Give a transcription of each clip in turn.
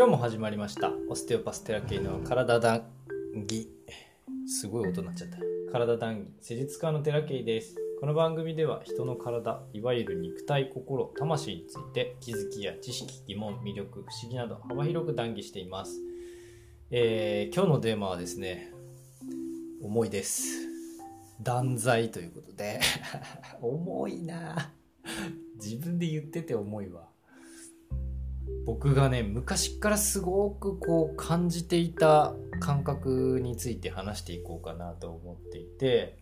今日も始まりました。オステオパステラケイの体談義。すごい音になっちゃった。体談義。施術家のテラケイです。この番組では人の体いわゆる肉体心魂について気づきや知識疑問魅力不思議など幅広く談義しています、えー、今日のテーマはですね重いです。断罪ということで。重いな。自分で言ってて重いわ。僕がね昔からすごくこう感じていた感覚について話していこうかなと思っていて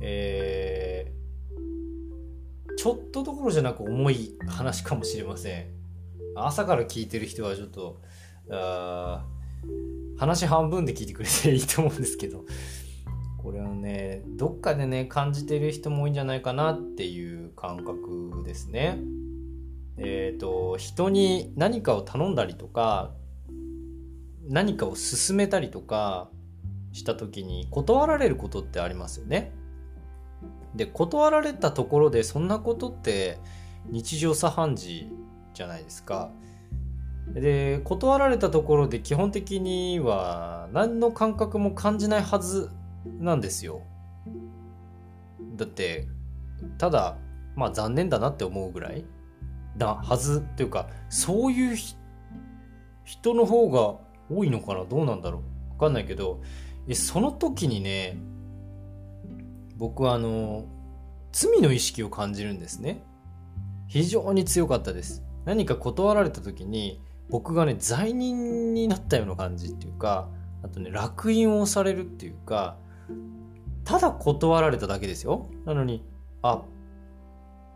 えー、ちょっとどころじゃなく重い話かもしれません朝から聞いてる人はちょっとあ話半分で聞いてくれていいと思うんですけどこれはねどっかでね感じてる人も多いんじゃないかなっていう感覚ですね。えっ、ー、と、人に何かを頼んだりとか、何かを勧めたりとかした時に断られることってありますよね。で、断られたところでそんなことって日常茶飯事じゃないですか。で、断られたところで基本的には何の感覚も感じないはずなんですよ。だって、ただ、まあ残念だなって思うぐらいなはずっていうかそういう人の方が多いのかな？どうなんだろう？わかんないけどその時にね僕はあの罪の意識を感じるんですね。非常に強かったです。何か断られた時に僕がね罪人になったような感じっていうかあとね烙印を押されるっていうかただ断られただけですよ。なのにあ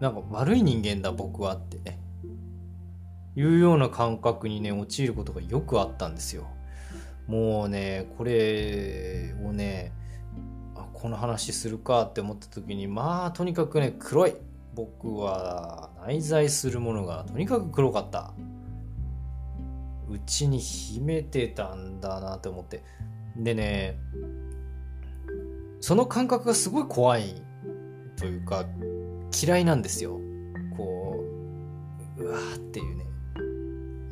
なんか悪い人間だ僕はって。ねいうような感覚にね陥ることがよくあったんですよ。もうねこれをねこの話するかって思った時にまあとにかくね黒い。僕は内在するものがとにかく黒かった。うちに秘めてたんだなって思って。でねその感覚がすごい怖いというか嫌いなんですよ。こううわーっていうね。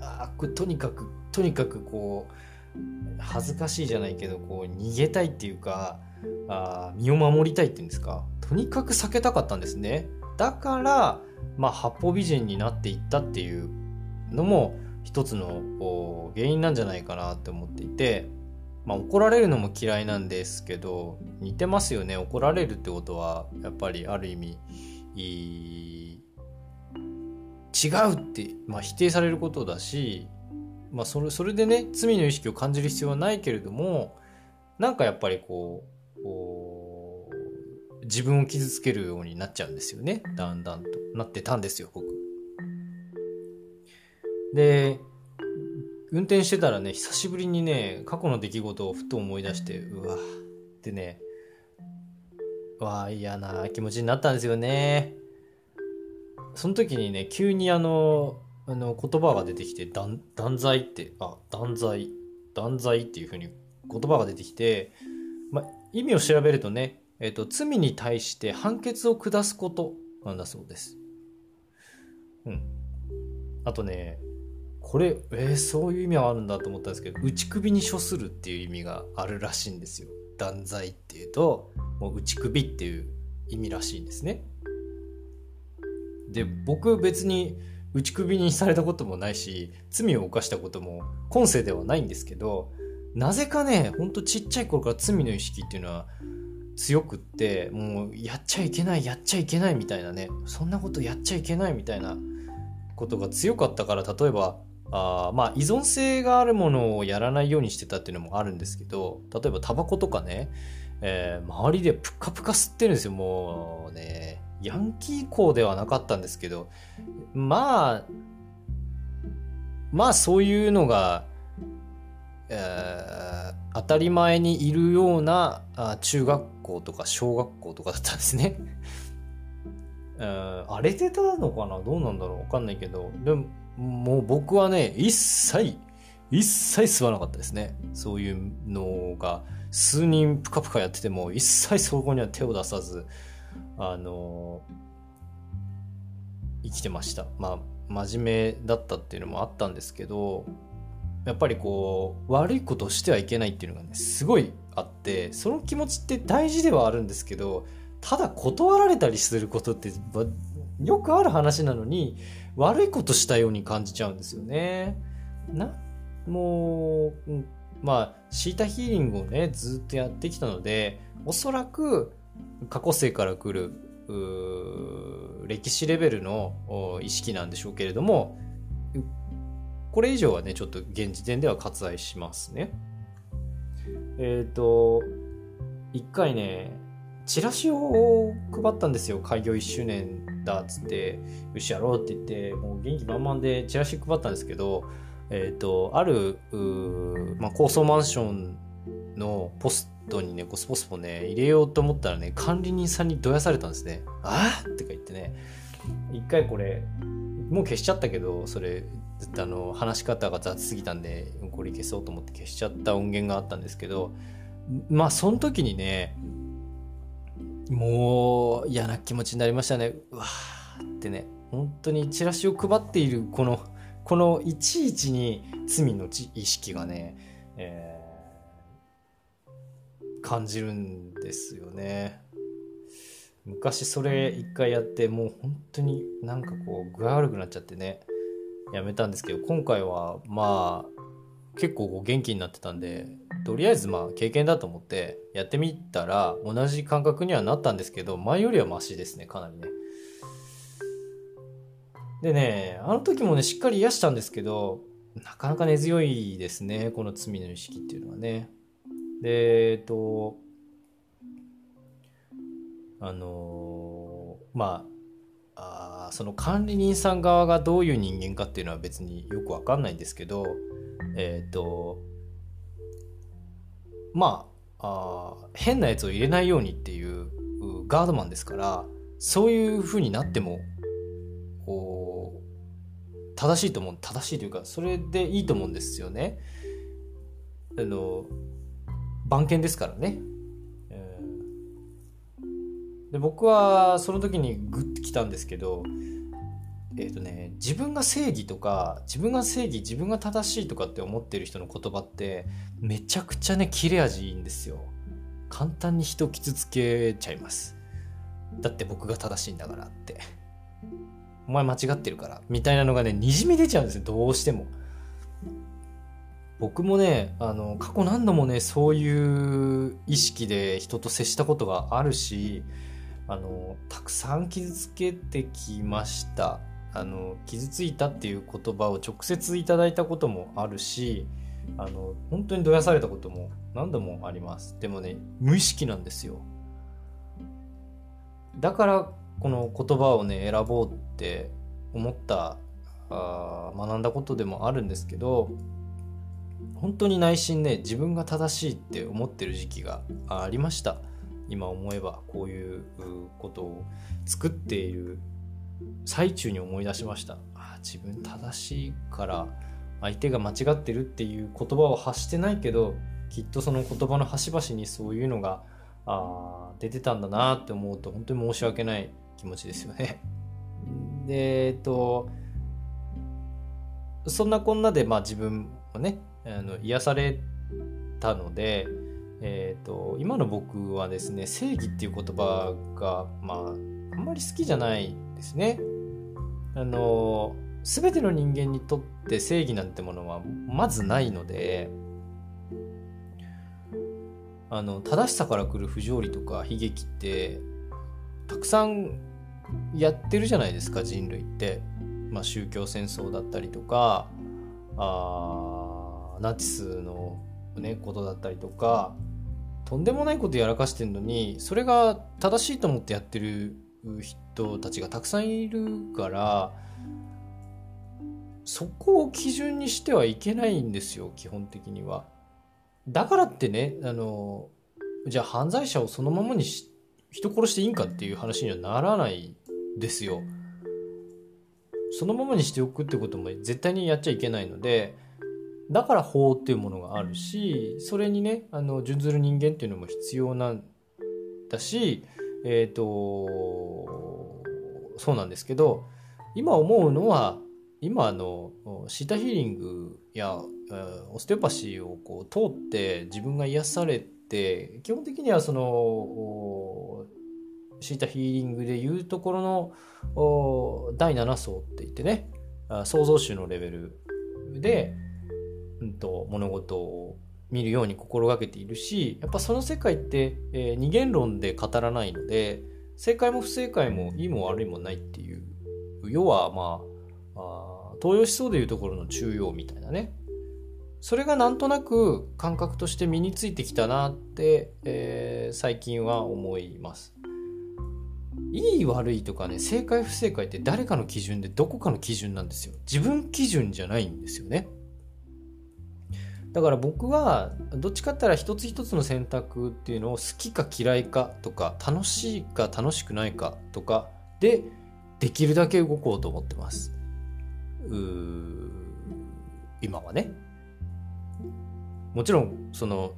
あこれとにかくとにかくこう恥ずかしいじゃないけどこう逃げたいっていうかあ身を守りたいっていうんですか。とにかく避けたかったんですね。だからまあ八方美人になっていったっていうのも一つの原因なんじゃないかなって思っていてまあ怒られるのも嫌いなんですけど似てますよね。怒られるってことはやっぱりある意味違うって、まあ、否定されることだし、まあ、それそれでね罪の意識を感じる必要はないけれどもなんかやっぱりこうこう自分を傷つけるようになっちゃうんですよねだんだんとなってたんですよ僕。で運転してたらね久しぶりにね過去の出来事をふと思い出してうわってねわあ嫌な気持ちになったんですよね。その時にね急にあのあの言葉が出てきて断罪ってあ断罪断罪っていうふうに言葉が出てきて、ま、意味を調べるとね、えっ、ー、と罪に対して判決を下すことなんだそうです。うん。あとねこれえー、そういう意味はあるんだと思ったんですけど打ち首に処するっていう意味があるらしいんですよ。断罪っていうともう打ち首っていう意味らしいんですね。で僕別に打ち首にされたこともないし罪を犯したことも今世ではないんですけどなぜかねほんとちっちゃい頃から罪の意識っていうのは強くってもうやっちゃいけないやっちゃいけないみたいなねそんなことやっちゃいけないみたいなことが強かったから例えばあまあ依存性があるものをやらないようにしてたっていうのもあるんですけど例えばタバコとかねえー、周りでプカプカ吸ってるんですよ、もうね。ヤンキー校ではなかったんですけど、まあ、まあそういうのが、えー、当たり前にいるようなあ中学校とか小学校とかだったんですね。えー、荒れてたのかな？どうなんだろう？わかんないけど。でも、もう僕はね、一切、一切吸わなかったですね。そういうのが数人プカプカやってても一切そこには手を出さずあの生きてましたまあ真面目だったっていうのもあったんですけどやっぱりこう悪いことをしてはいけないっていうのがねすごいあってその気持ちって大事ではあるんですけどただ断られたりすることってよくある話なのに悪いことしたように感じちゃうんですよね。なもう、まあシータヒーリングをねずっとやってきたのでおそらく過去世から来る歴史レベルの意識なんでしょうけれどもこれ以上はねちょっと現時点では割愛しますね。えっ、ー、と一回ねチラシを配ったんですよ。開業1周年だっつってよしやろうって言ってもう元気満々でチラシ配ったんですけどえっ、ー、とある、まあ、高層マンションのポストにね、こうスポスポね、入れようと思ったらね、管理人さんにどやされたんですね。ああってか言ってね、一回これ、もう消しちゃったけど、それ、あの、話し方が雑すぎたんで、これ消そうと思って消しちゃった音源があったんですけど、まあ、その時にね、もう嫌な気持ちになりましたね。うわーってね、本当にチラシを配っているこの、このいちいちに罪の意識がね、えー感じるんですよね。昔それ一回やってもう本当になんかこう具合悪くなっちゃってねやめたんですけど今回はまあ結構元気になってたんでとりあえずまあ経験だと思ってやってみたら同じ感覚にはなったんですけど前よりはマシですねかなりね。でねあの時もねしっかり癒したんですけどなかなか根強いですねこの罪の意識っていうのはね。で、えっと、あの、まあ、あその管理人さん側がどういう人間かっていうのは別によくわかんないんですけど、えっ、と、まああ、変なやつを入れないようにっていうガードマンですから、そういう風になっても、こう、正しいと思う、正しいというか、それでいいと思うんですよね。あの、番犬ですからね。えー、で僕はその時にグッてきたんですけど、えっ、ー、とね、自分が正義とか、自分が正義、自分が正しいとかって思ってる人の言葉って、めちゃくちゃね、切れ味いいんですよ。簡単に人傷つけちゃいます。だって僕が正しいんだからって。お前間違ってるから。みたいなのがね、にじみ出ちゃうんですよ、どうしても。僕もね、あの、過去何度もね、そういう意識で人と接したことがあるし、あの、たくさん傷つけてきました。あの、傷ついたっていう言葉を直接いただいたこともあるし、あの、本当にどやされたことも何度もあります。でもね、無意識なんですよ。だから、この言葉をね、選ぼうって思った、あ学んだことでもあるんですけど、本当に内心ね自分が正しいって思ってる時期がありました今思えばこういうことを作っている最中に思い出しましたあ自分正しいから相手が間違ってるっていう言葉を発してないけどきっとその言葉の端々にそういうのがあ出てたんだなって思うと本当に申し訳ない気持ちですよね。でえっとそんなこんなでまあ自分もねあの癒されたので、えーと、今の僕はですね正義っていう言葉が、まあ、あんまり好きじゃないですね。あの全ての人間にとって正義なんてものはまずないのであの正しさから来る不条理とか悲劇ってたくさんやってるじゃないですか人類って、まあ、宗教戦争だったりとかあナチスの、ね、ことだったりとかとんでもないことやらかしてるのにそれが正しいと思ってやってる人たちがたくさんいるからそこを基準にしてはいけないんですよ基本的には。だからってねあのじゃあ犯罪者をそのままにし人殺していいんかっていう話にはならないですよ。そのままにしておくってことも絶対にやっちゃいけないのでだから法っていうものがあるしそれにねあの準ずる人間っていうのも必要なんだしえっ、ー、とそうなんですけど今思うのは今あのシータヒーリングやオステオパシーをこう通って自分が癒されて基本的にはそのシータヒーリングでいうところの第7層って言ってね創造主のレベルで、うんと、物事を見るように心がけているしやっぱその世界って、えー、二元論で語らないので正解も不正解もいいも悪いもないっていう要はまああ東洋思想でいうところの中庸みたいなね。それがなんとなく感覚として身についてきたなって、えー、最近は思います。いい悪いとかね正解不正解って誰かの基準でどこかの基準なんですよ。自分基準じゃないんですよね。だから僕はどっちかって言ったら一つ一つの選択っていうのを好きか嫌いかとか楽しいか楽しくないかとかでできるだけ動こうと思ってます。今はね。もちろんその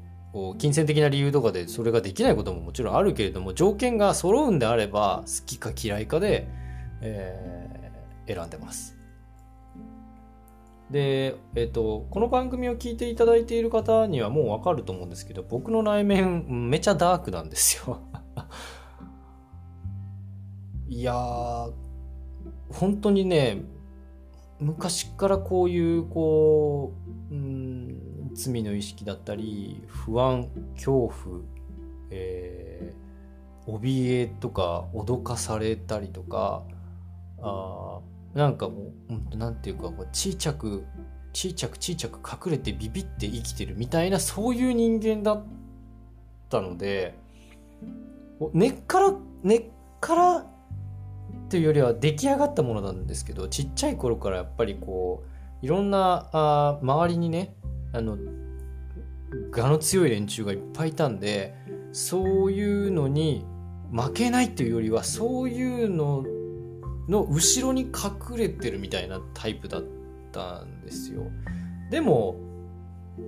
金銭的な理由とかでそれができないことももちろんあるけれども条件が揃うんであれば好きか嫌いかで、えー、選んでます。で、えっ、ー、と、この番組を聞いていただいている方にはもうわかると思うんですけど、僕の内面めちゃダークなんですよ。いやー、本当にね、昔からこういう、こう、うん罪の意識だったり不安恐怖、えー、怯えとか脅かされたりとかあなんかもうなんていうか小さく小さく小さく隠れてビビって生きてるみたいなそういう人間だったので根っから根っからというよりは出来上がったものなんですけどちっちゃい頃からやっぱりこういろんなあ周りにねあの我の強い連中がいっぱいいたんでそういうのに負けないっていうよりはそういうのの後ろに隠れてるみたいなタイプだったんですよ。でも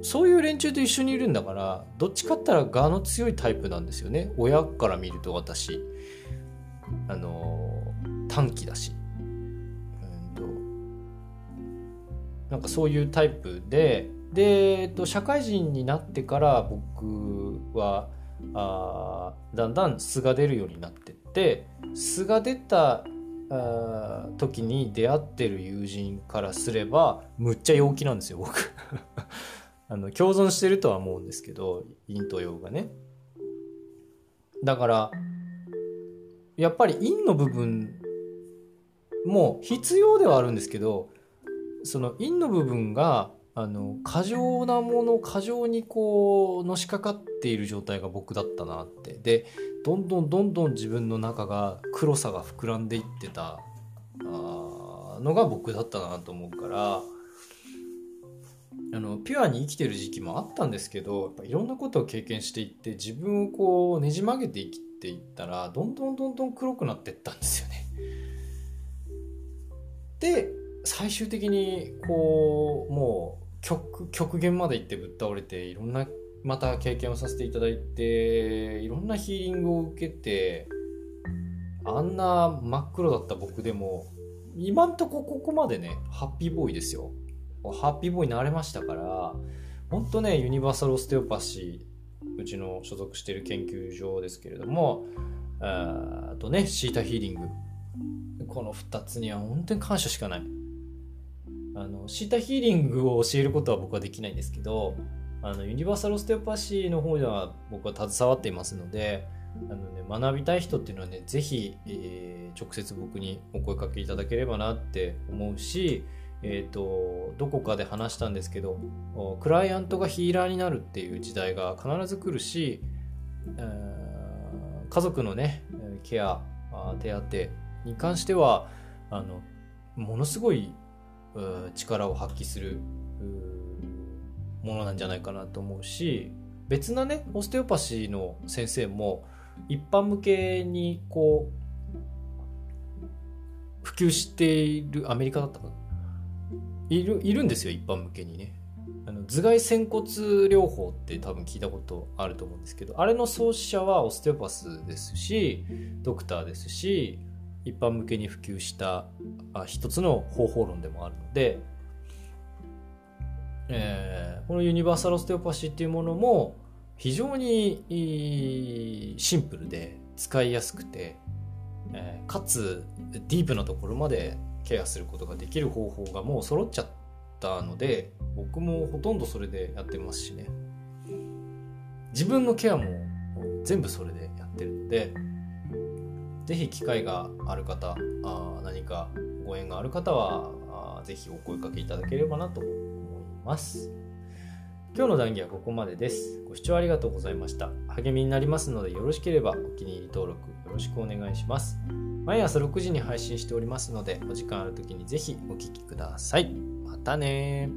そういう連中と一緒にいるんだからどっちかったら我の強いタイプなんですよね。親から見ると私。あの短気だし。うんと。なんかそういうタイプでで、えっと、社会人になってから僕はあだんだん素が出るようになってって素が出たあ時に出会ってる友人からすればむっちゃ陽気なんですよ僕。あの共存してるとは思うんですけど陰と陽がね。だからやっぱり陰の部分も必要ではあるんですけどその陰の部分があの過剰なもの過剰にこうのしかかっている状態が僕だったなってでどんどんどんどん自分の中が黒さが膨らんでいってたあのが僕だったなと思うからあのピュアに生きてる時期もあったんですけどやっぱいろんなことを経験していって自分をこうねじ曲げて生きていったらどんどんどんどん黒くなっていったんですよね。で最終的にこうもう極極限まで行ってぶっ倒れていろんなまた経験をさせていただいていろんなヒーリングを受けてあんな真っ黒だった僕でも今んとこここまでねハッピーボーイですよ。ハッピーボーイになれましたから本当ねユニバーサルオステオパシーうちの所属してる研究所ですけれどもあとねシータヒーリング。この2つには本当に感謝しかない。あのシータヒーリングを教えることは僕はできないんですけどあのユニバーサルオステオパシーの方では僕は携わっていますのであの、ね、学びたい人っていうのはねぜひ、えー、直接僕にお声かけいただければなって思うし、えーと、どこかで話したんですけどクライアントがヒーラーになるっていう時代が必ず来るし、えー、家族のねケア手当に関してはあのものすごい力を発揮するものなんじゃないかなと思うし別なねオステオパシーの先生も一般向けにこう普及しているアメリカだったかな。いるいるんですよ一般向けにね。あの頭蓋仙骨療法って多分聞いたことあると思うんですけどあれの創始者はオステオパスですしドクターですし一般向けに普及した一つの方法論でもあるのでえーこのユニバーサルオステオパシーっていうものも非常にシンプルで使いやすくて、えーかつディープなところまでケアすることができる方法がもう揃っちゃったので僕もほとんどそれでやってますしね。自分のケアも全部それでやってるのでぜひ機会がある方あ何かご縁がある方はあぜひお声かけいただければなと思います。今日の談義はここまでです。ご視聴ありがとうございました。励みになりますのでよろしければお気に入り登録よろしくお願いします。毎朝6時に配信しておりますのでお時間ある時にぜひお聞きください。またね